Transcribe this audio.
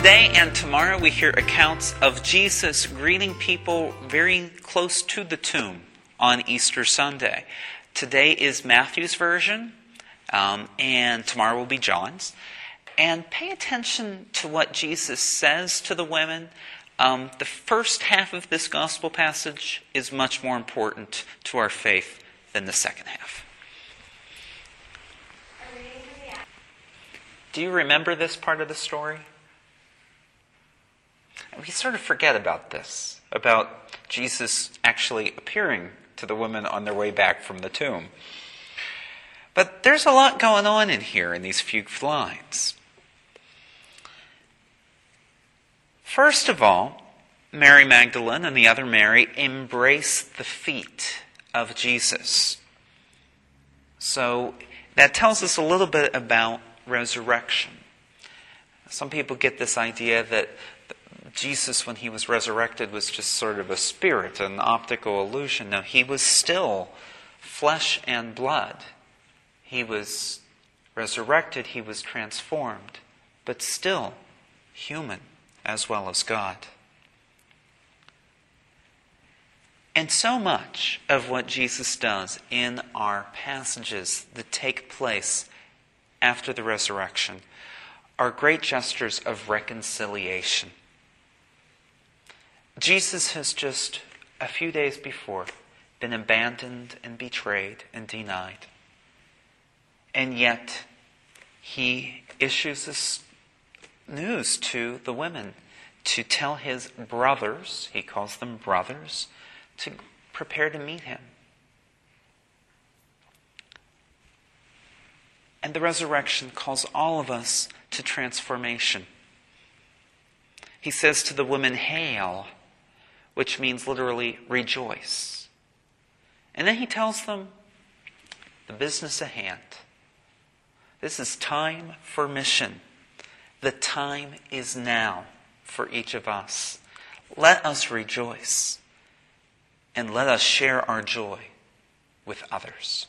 Today and tomorrow, we hear accounts of Jesus greeting people very close to the tomb on Easter Sunday. Today is Matthew's version, um, and tomorrow will be John's. And pay attention to what Jesus says to the women. Um, the first half of this gospel passage is much more important to our faith than the second half. Do you remember this part of the story? We sort of forget about this, about Jesus actually appearing to the women on their way back from the tomb. But there's a lot going on in here in these few lines. First of all, Mary Magdalene and the other Mary embrace the feet of Jesus. So that tells us a little bit about resurrection. Some people get this idea that Jesus, when he was resurrected, was just sort of a spirit, an optical illusion. No, he was still flesh and blood. He was resurrected, he was transformed, but still human as well as God. And so much of what Jesus does in our passages that take place after the resurrection are great gestures of reconciliation. Jesus has just a few days before been abandoned and betrayed and denied. And yet, he issues this news to the women to tell his brothers, he calls them brothers, to prepare to meet him. And the resurrection calls all of us to transformation. He says to the women, Hail which means literally rejoice. And then he tells them the business at hand. This is time for mission. The time is now for each of us. Let us rejoice and let us share our joy with others.